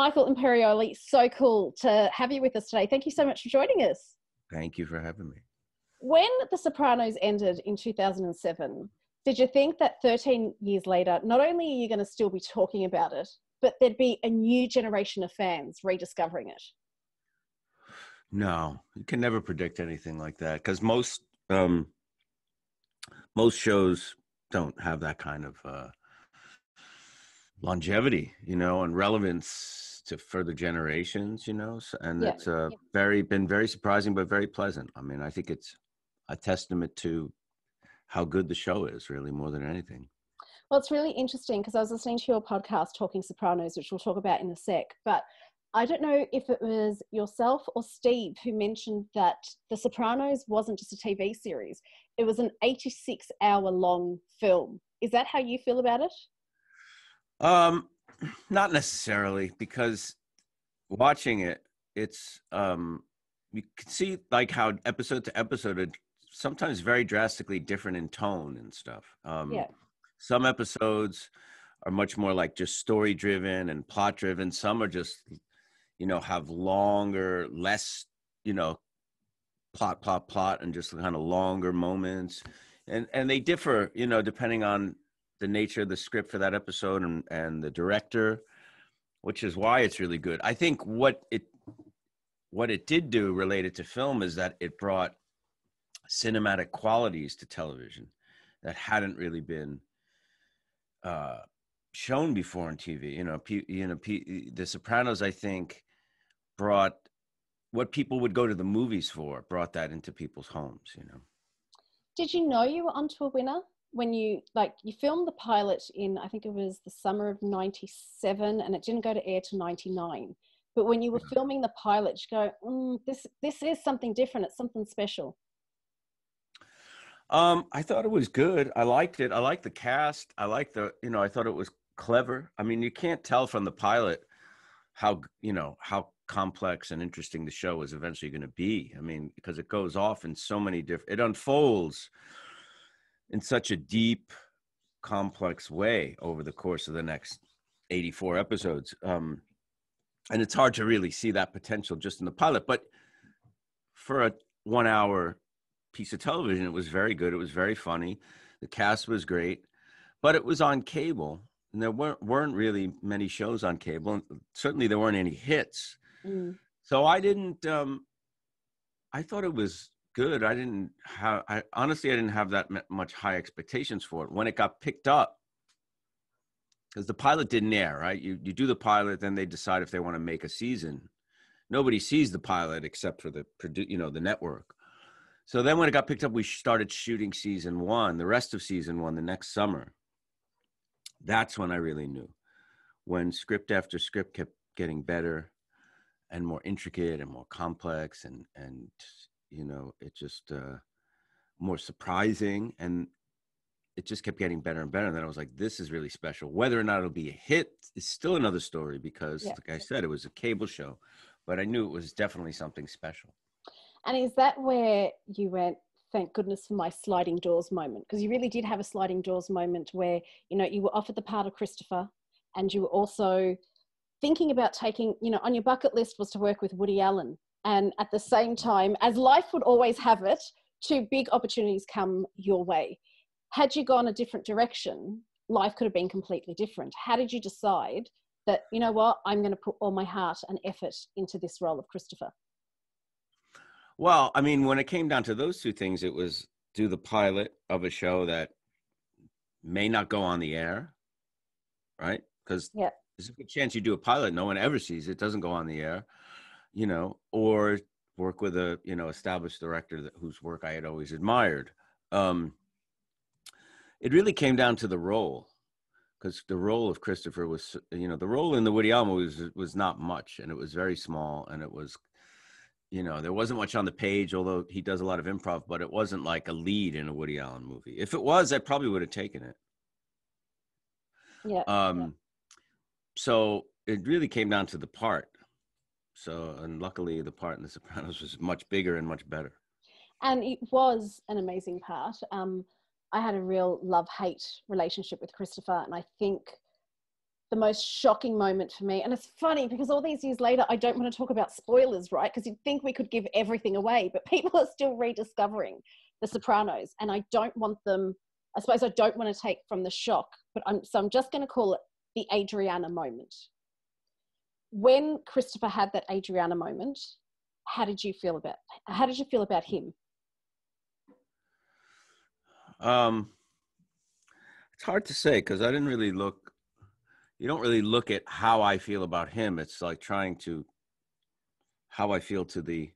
Michael Imperioli, so cool to have you with us today. Thank you so much for joining us. Thank you for having me. When The Sopranos ended in 2007, did you think that 13 years later, not only are you going to still be talking about it, but there'd be a new generation of fans rediscovering it? No, you can never predict anything like that because most um, most shows don't have that kind of uh, longevity, you know, and relevance to further generations, you know. And yeah. it's uh, very been very surprising, but very pleasant. I mean, I think it's a testament to how good the show is, really, more than anything. Well, it's really interesting because I was listening to your podcast, Talking Sopranos, which we'll talk about in a sec. But I don't know if it was yourself or Steve who mentioned that The Sopranos wasn't just a TV series, it was an 86 hour long film. Is that how you feel about it? Um, not necessarily, because watching it, it's um, you can see like how episode to episode, it sometimes very drastically different in tone and stuff. Um, yeah. Some episodes are much more like just story driven and plot driven. Some are just, you know, have longer, less, you know, plot, plot, plot, and just kind of longer moments. And and they differ, you know, depending on the nature of the script for that episode and, and the director, which is why it's really good. I think what it what it did do related to film is that it brought cinematic qualities to television that hadn't really been uh, shown before on TV. You know, P, you know, P, The Sopranos. I think brought what people would go to the movies for. Brought that into people's homes. You know. Did you know you were onto a winner? When you like you filmed the pilot in i think it was the summer of 97 and it didn't go to air to 99 but when you were filming the pilot you go mm, this this is something different. It's something special. Um i thought it was good. I liked it. I liked the cast. I liked the you know i thought it was clever. I mean you can't tell from the pilot how you know how complex and interesting the show is eventually going to be. I mean because it goes off in so many different it unfolds in such a deep, complex way over the course of the next 84 episodes. Um, and it's hard to really see that potential just in the pilot. But for a one hour piece of television, it was very good. It was very funny. The cast was great, but it was on cable. And there weren't, weren't really many shows on cable. And certainly there weren't any hits. Mm. So I didn't, um, I thought it was good. I didn't have, I honestly, I didn't have that much high expectations for it. When it got picked up, because the pilot didn't air, right? You you do the pilot, then they decide if they want to make a season. Nobody sees the pilot except for the you know the network. So then when it got picked up, we started shooting season one, the rest of season one, the next summer. That's when I really knew. When script after script kept getting better and more intricate and more complex and and you know it just uh more surprising and it just kept getting better and better and then i was like this is really special. Whether or not it'll be a hit is still another story because yeah. like i said it was a cable show but i knew it was definitely something special. And is that where you went thank goodness for my sliding doors moment because you really did have a sliding doors moment where you know you were offered the part of christopher and you were also thinking about taking you know on your bucket list was to work with woody allen and at the same time, as life would always have it, two big opportunities come your way. Had you gone a different direction, life could have been completely different. How did you decide that, you know what, I'm going to put all my heart and effort into this role of Christopher? Well, I mean, when it came down to those two things, it was do the pilot of a show that may not go on the air, right? Because yeah. there's a good chance you do a pilot, no one ever sees it, doesn't go on the air you know, or work with a you know established director that, whose work I had always admired. Um, it really came down to the role, because the role of Christopher was, you know, the role in the Woody Allen was was not much, and it was very small, and it was, you know, there wasn't much on the page, although he does a lot of improv, but it wasn't like a lead in a Woody Allen movie. If it was, I probably would have taken it. Yeah. Um. Yeah. So it really came down to the part so, and luckily, the part in The Sopranos was much bigger and much better. And it was an amazing part. Um, I had a real love hate relationship with Christopher, and I think the most shocking moment for me. And it's funny because all these years later, I don't want to talk about spoilers, right? Because you'd think we could give everything away, but people are still rediscovering The Sopranos. And I don't want them, I suppose I don't want to take from the shock, but I'm, so I'm just going to call it the Adriana moment. When Christopher had that Adriana moment, how did you feel about how did you feel about him? Um, it's hard to say because I didn't really look you don't really look at how I feel about him. It's like trying to how I feel to the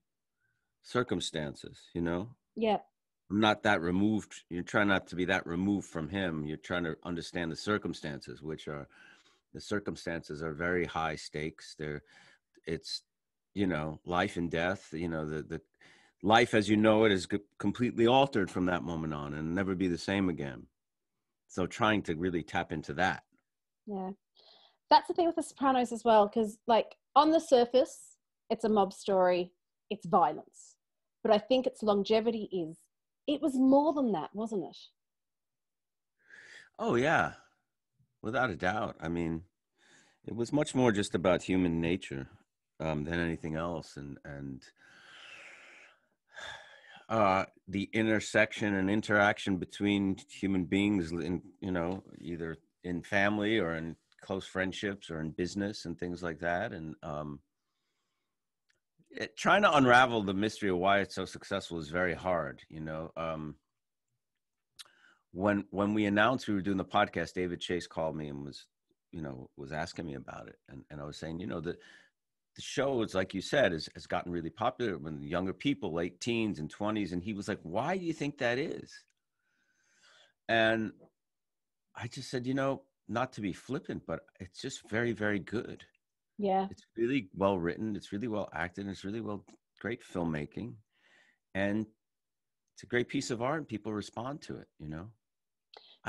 circumstances, you know? Yeah. I'm not that removed. You're trying not to be that removed from him. You're trying to understand the circumstances, which are the circumstances are very high stakes. They're it's you know life and death. You know the the life as you know it is completely altered from that moment on and never be the same again. So trying to really tap into that. Yeah that's the thing with The Sopranos as well, because like on the surface, it's a mob story, it's violence, but I think its longevity is it was more than that, wasn't it? Oh yeah, without a doubt. I mean, it was much more just about human nature um, than anything else, and and uh, the intersection and interaction between human beings, in you know, either in family or in close friendships or in business and things like that. And um, it, trying to unravel the mystery of why it's so successful is very hard you know? Um, when when we announced we were doing the podcast david chase called me and was you know was asking me about it and, and i was saying you know the the show is like you said has, has gotten really popular when younger people late teens and 20s and he was like why do you think that is and i just said you know not to be flippant, but it's just very, very good. Yeah. It's really well written. It's really well acted. It's really well, great filmmaking. And it's a great piece of art and people respond to it, you know?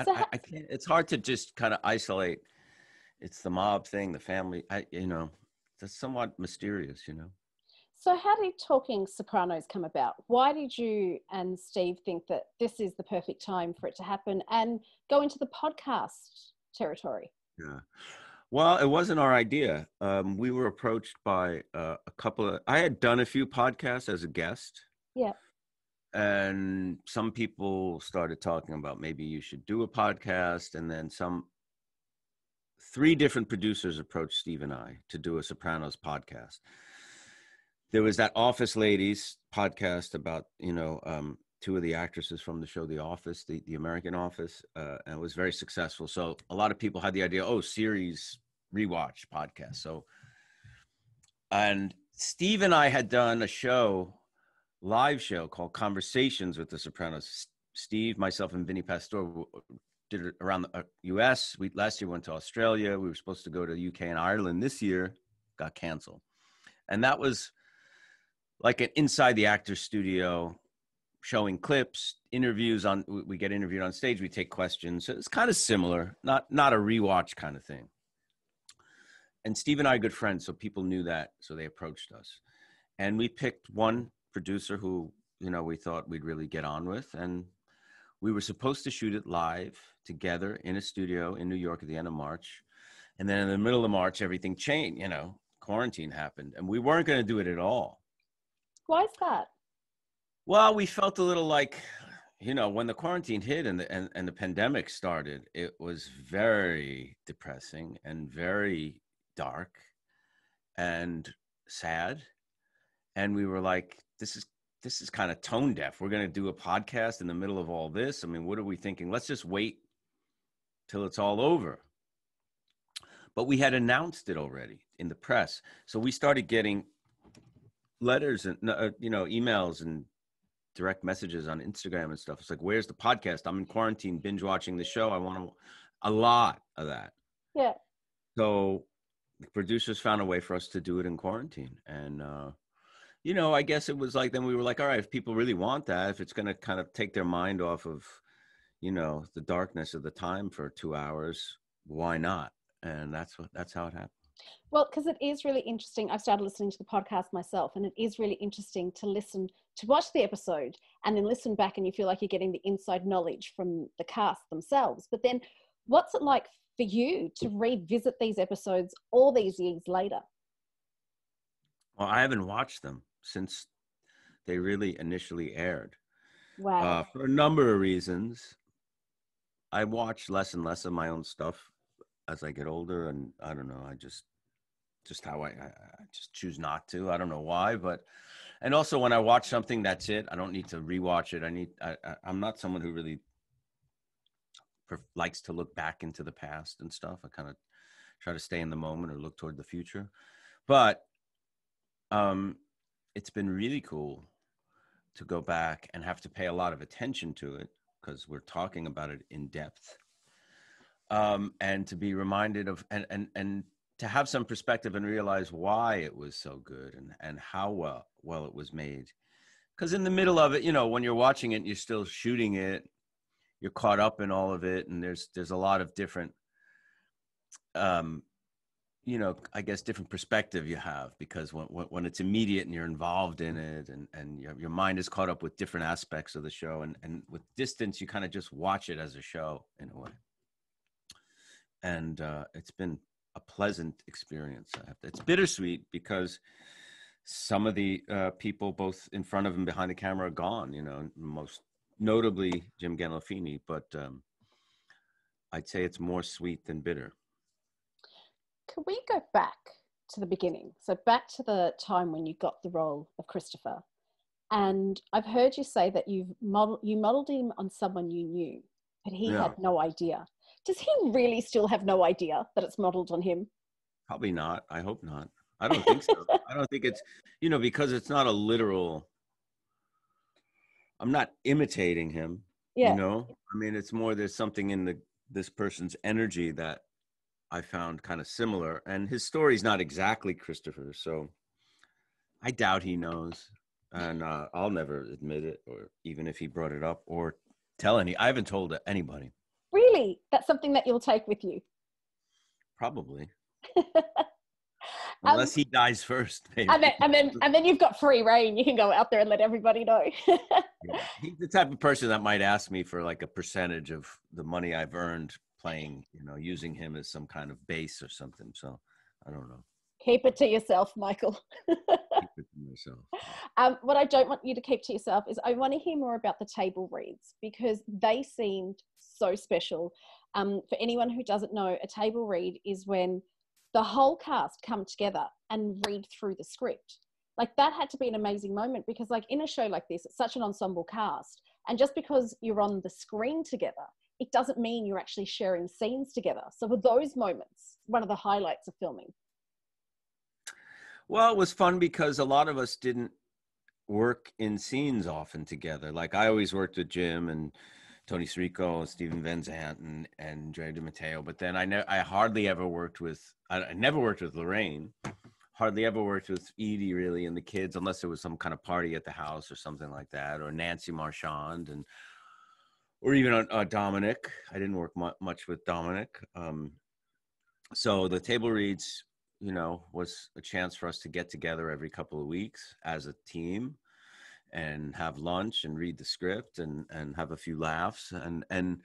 So I, I, I can't, it's hard to just kind of isolate. It's the mob thing, the family, I, you know, it's somewhat mysterious, you know? So, how did Talking Sopranos come about? Why did you and Steve think that this is the perfect time for it to happen and go into the podcast territory? Yeah. Well, it wasn't our idea. Um, we were approached by uh, a couple of. I had done a few podcasts as a guest. Yeah. And some people started talking about maybe you should do a podcast, and then some. Three different producers approached Steve and I to do a Sopranos podcast. There was that Office Ladies podcast about you know um, two of the actresses from the show The Office, the, the American Office, uh, and it was very successful. So a lot of people had the idea, oh, series rewatch podcast. So, and Steve and I had done a show, live show called Conversations with the Sopranos. Steve, myself, and Vinny Pastore did it around the uh, U.S. We last year went to Australia. We were supposed to go to the UK and Ireland. This year got canceled, and that was like an inside the actor studio showing clips, interviews on we get interviewed on stage, we take questions. So it's kind of similar, not not a rewatch kind of thing. And Steve and I are good friends, so people knew that, so they approached us. And we picked one producer who, you know, we thought we'd really get on with and we were supposed to shoot it live together in a studio in New York at the end of March. And then in the middle of March, everything changed, you know, quarantine happened and we weren't going to do it at all. Why is that? Well, we felt a little like, you know, when the quarantine hit and the and, and the pandemic started, it was very depressing and very dark and sad. And we were like, this is this is kind of tone deaf. We're going to do a podcast in the middle of all this. I mean, what are we thinking? Let's just wait till it's all over. But we had announced it already in the press. So we started getting letters and uh, you know emails and direct messages on Instagram and stuff. It's like, where's the podcast? I'm in quarantine, binge watching the show. I want to, a lot of that. Yeah. So the producers found a way for us to do it in quarantine. And, uh, you know, I guess it was like, then we were like, all right, if people really want that, if it's going to kind of take their mind off of, you know, the darkness of the time for two hours, why not? And that's what, that's how it happened. Well, because it is really interesting. I've started listening to the podcast myself, and it is really interesting to listen to watch the episode and then listen back, and you feel like you're getting the inside knowledge from the cast themselves. But then, what's it like for you to revisit these episodes all these years later? Well, I haven't watched them since they really initially aired. Wow. Uh, for a number of reasons. I watch less and less of my own stuff as I get older, and I don't know. I just, just how I, I, I just choose not to. I don't know why, but, and also when I watch something, that's it. I don't need to rewatch it. I need. I, I I'm not someone who really likes to look back into the past and stuff. I kind of try to stay in the moment or look toward the future. But um, it's been really cool to go back and have to pay a lot of attention to it because we're talking about it in depth. Um, and to be reminded of and and and to have some perspective and realize why it was so good and and how well well it was made. Because in the middle of it, you know, when you're watching it, you're still shooting it you're caught up in all of it and there's there's a lot of different um you know i guess different perspective you have because when when it's immediate and you're involved in it and and your, your mind is caught up with different aspects of the show and and with distance you kind of just watch it as a show in a way and uh it's been a pleasant experience it's bittersweet because some of the uh, people both in front of and behind the camera are gone you know most notably Jim Gandolfini, but um, I'd say it's more sweet than bitter. Can we go back to the beginning? So back to the time when you got the role of Christopher, and I've heard you say that you've modeled you modeled him on someone you knew, but he yeah. had no idea. Does he really still have no idea that it's modeled on him? Probably not. I hope not. I don't think so. I don't think it's you know because it's not a literal I'm not imitating him. Yeah. You know, I mean, it's more there's something in the this person's energy that I found kind of similar, and his story's not exactly Christopher, so I doubt he knows, and uh, I'll never admit it, or even if he brought it up, or tell any. I haven't told anybody. Really, that's something that you'll take with you. Probably. Unless um, he dies first, maybe. And then, and then, and then you've got free reign. You can go out there and let everybody know. yeah. He's the type of person that might ask me for like a percentage of the money I've earned playing, you know, using him as some kind of base or something. So I don't know. Keep it to yourself, Michael. keep it to myself. Um, what I don't want you to keep to yourself is I want to hear more about the table reads because they seemed so special. Um, for anyone who doesn't know, a table read is when the whole cast come together and read through the script like that had to be an amazing moment because like in a show like this it's such an ensemble cast and just because you're on the screen together it doesn't mean you're actually sharing scenes together so were those moments one of the highlights of filming well it was fun because a lot of us didn't work in scenes often together like i always worked with jim and Tony Sirico, and Steven Van Zandt, and and Drea de Matteo. But then I ne- I hardly ever worked with I, I, never worked with Lorraine. Hardly ever worked with Edie really and the kids unless there was some kind of party at the house or something like that, or Nancy Marchand and or even uh, Dominic. I didn't work mu- much with Dominic. Um, so the table reads, you know, was a chance for us to get together every couple of weeks as a team and have lunch and read the script and and have a few laughs and and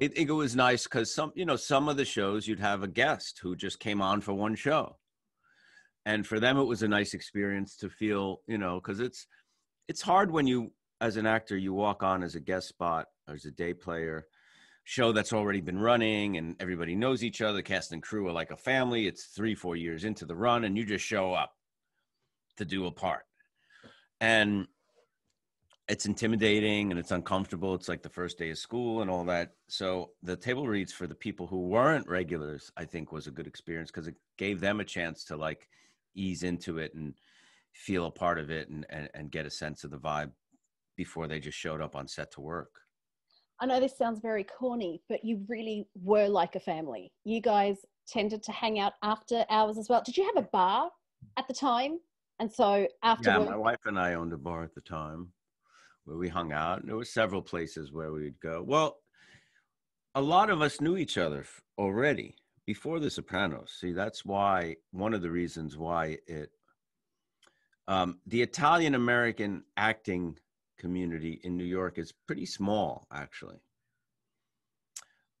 I think it was nice because some you know some of the shows you'd have a guest who just came on for one show, and for them it was a nice experience to feel you know because it's it's hard when you as an actor you walk on as a guest spot or as a day player show that's already been running and everybody knows each other cast and crew are like a family it's three four years into the run and you just show up to do a part and it's intimidating and it's uncomfortable. It's like the first day of school and all that. So the table reads for the people who weren't regulars, I think was a good experience because it gave them a chance to like ease into it and feel a part of it and, and, and get a sense of the vibe before they just showed up on set to work. I know this sounds very corny, but you really were like a family. You guys tended to hang out after hours as well. Did you have a bar at the time? And so after Yeah, my wife and I owned a bar at the time where we hung out. And there were several places where we'd go. Well, a lot of us knew each other already before The Sopranos. See, that's why one of the reasons why it. Um, the Italian American acting community in New York is pretty small, actually.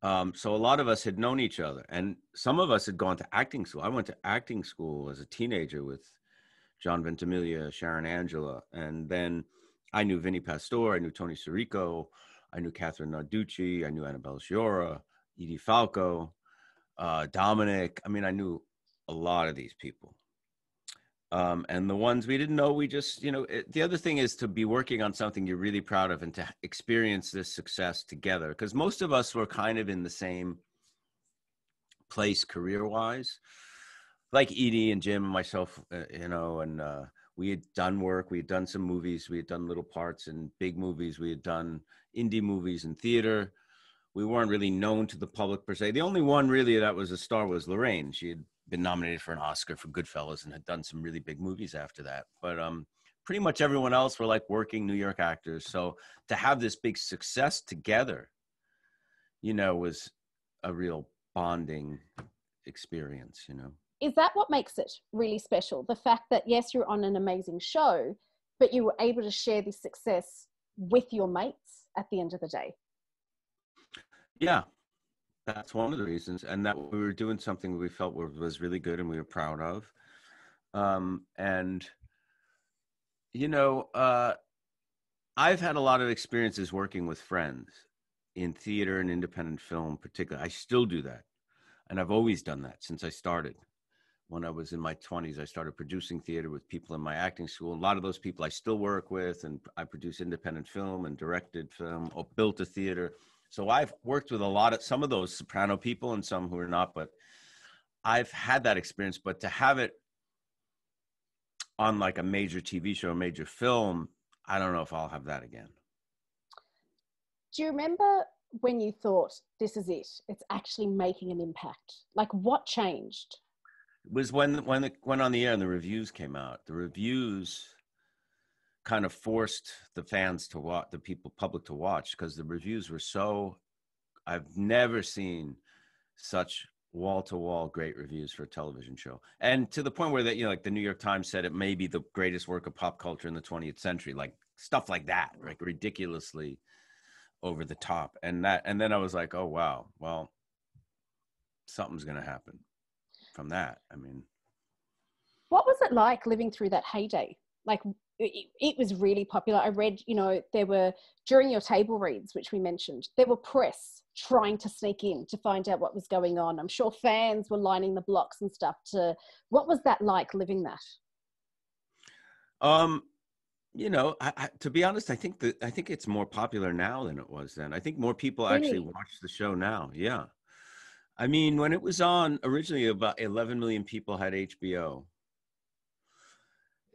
Um, so a lot of us had known each other, and some of us had gone to acting school. I went to acting school as a teenager with John Ventimiglia, Sharon Angela, and then I knew Vinnie Pastore, I knew Tony Sirico, I knew Kathrine Narducci, I knew Annabella Sciorra, Edie Falco, uh, Dominic. I mean, I knew a lot of these people. Um, and the ones we didn't know, we just, you know, it, the other thing is to be working on something you're really proud of and to experience this success together. Because most of us were kind of in the same place career wise, like Edie and Jim and myself, uh, you know, and uh, we had done work, we had done some movies, we had done little parts in big movies, we had done indie movies and theater. We weren't really known to the public per se. The only one really that was a star was Lorraine. She had been nominated for an Oscar for Goodfellas and had done some really big movies after that. But um, pretty much everyone else were like working New York actors. So to have this big success together, you know, was a real bonding experience, you know. Is that what makes it really special? The fact that, yes, you're on an amazing show, but you were able to share this success with your mates at the end of the day? Yeah, that's one of the reasons, and that we were doing something we felt was really good and we were proud of. Um, and you know, uh, I've had a lot of experiences working with friends in theater and independent film, particularly. I still do that, and I've always done that since I started. When I was in my 20s, I started producing theater with people in my acting school. A lot of those people I still work with, and I produce independent film and directed film, or built a theater so I've worked with a lot of some of those soprano people and some who are not, but I've had that experience. But to have it on like a major TV show, a major film, I don't know if I'll have that again. Do you remember when you thought this is it? It's actually making an impact. Like what changed? It was when when it went on the air and the reviews came out. The reviews kind of forced the fans to watch the people public to watch because the reviews were so i've never seen such wall-to-wall great reviews for a television show. And to the point where that you know like the new york times said it may be the greatest work of pop culture in the 20th century like stuff like that like ridiculously over the top. And that and then i was like oh wow. Well something's going to happen from that. I mean what was it like living through that heyday? Like it, it, was really popular. I read, you know, there were during your table reads, which we mentioned, there were press trying to sneak in to find out what was going on. I'm sure fans were lining the blocks and stuff. To what was that like living that? Um, you know, I, I, to be honest, I think that I think it's more popular now than it was then. I think more people really? actually watch the show now. Yeah, I mean, when it was on originally, about 11 million people had HBO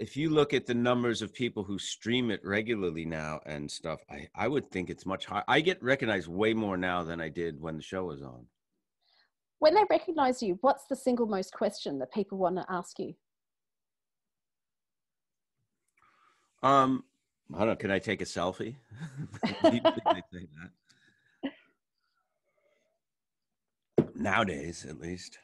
if you look at the numbers of people who stream it regularly now and stuff, I, I would think it's much higher. I get recognized way more now than I did when the show was on. When they recognize you, what's the single most question that people want to ask you? Um, I don't know. Can I take a selfie? Nowadays, at least.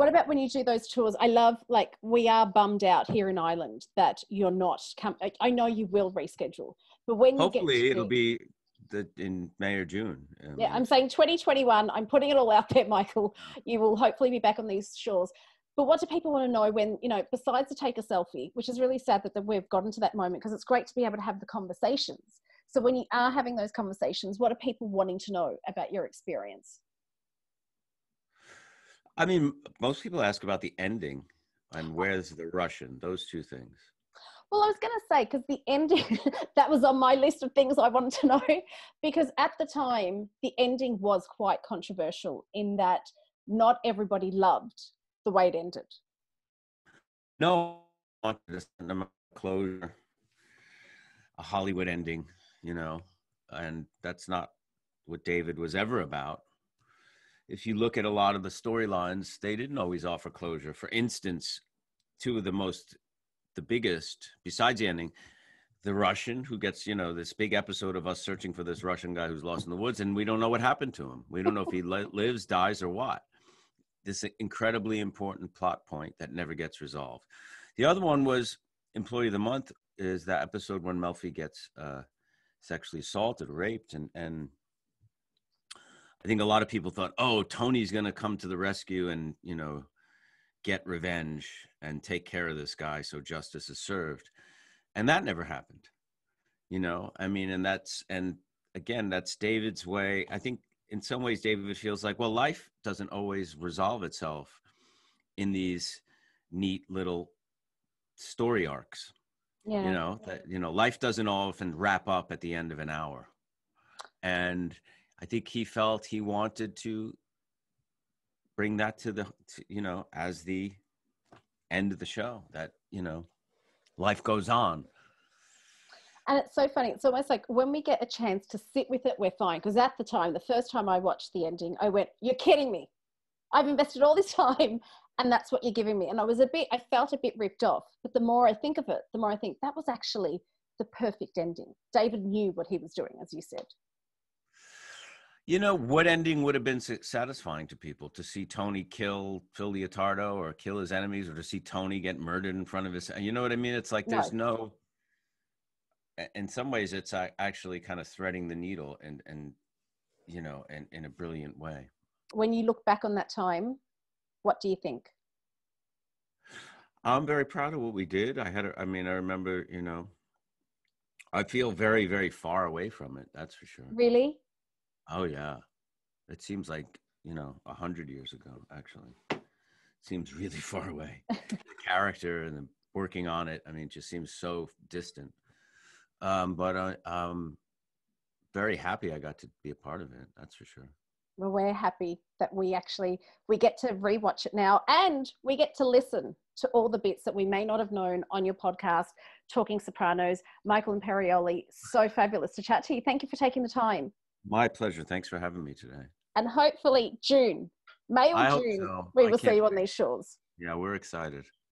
What about when you do those tours? I love, like, we are bummed out here in Ireland that you're not. Come, I know you will reschedule, but when you hopefully you it'll be the, in May or June. Um, yeah, I'm saying 2021. I'm putting it all out there, Michael. You will hopefully be back on these shores. But what do people want to know when, you know, besides to take a selfie, which is really sad that we've gotten to that moment because it's great to be able to have the conversations. So when you are having those conversations, what are people wanting to know about your experience? I mean, most people ask about the ending and oh. where's the Russian, those two things. Well, I was going to say, because the ending, that was on my list of things I wanted to know, because at the time, the ending was quite controversial in that not everybody loved the way it ended. No, I wanted to closure, a Hollywood ending, you know, and that's not what David was ever about if you look at a lot of the storylines, they didn't always offer closure. For instance, two of the most, the biggest, besides the ending, the Russian who gets, you know, this big episode of us searching for this Russian guy who's lost in the woods, and we don't know what happened to him. We don't know if he lives, dies, or what. This incredibly important plot point that never gets resolved. The other one was Employee of the Month is that episode when Melfi gets uh, sexually assaulted, raped, and and I think a lot of people thought, oh, Tony's going to come to the rescue and, you know, get revenge and take care of this guy so justice is served. And that never happened. You know, I mean, and that's, and again, that's David's way. I think in some ways, David feels like, well, life doesn't always resolve itself in these neat little story arcs. Yeah. You know, that, you know, life doesn't often wrap up at the end of an hour. And, I think he felt he wanted to bring that to the, to, you know, as the end of the show that, you know, life goes on. And it's so funny. It's almost like when we get a chance to sit with it, we're fine. Because at the time, the first time I watched the ending, I went, You're kidding me. I've invested all this time and that's what you're giving me. And I was a bit, I felt a bit ripped off. But the more I think of it, the more I think that was actually the perfect ending. David knew what he was doing, as you said. You know, what ending would have been satisfying to people to see Tony kill Phil Leotardo or kill his enemies or to see Tony get murdered in front of his, you know what I mean? It's like there's no, no in some ways it's actually kind of threading the needle and, and, you know, in, in a brilliant way. When you look back on that time, what do you think? I'm very proud of what we did. I had, I mean, I remember, you know, I feel very, very far away from it. That's for sure. Really? Oh yeah, it seems like you know a hundred years ago. Actually, it seems really far away. the character and the working on it. I mean, it just seems so distant. Um, but I, I'm very happy I got to be a part of it. That's for sure. Well, we're happy that we actually we get to rewatch it now, and we get to listen to all the bits that we may not have known on your podcast, Talking Sopranos. Michael Imperioli, so fabulous to chat to you. Thank you for taking the time. My pleasure. Thanks for having me today. And hopefully, June, May or I June, so. we will see you on these shores. Yeah, we're excited.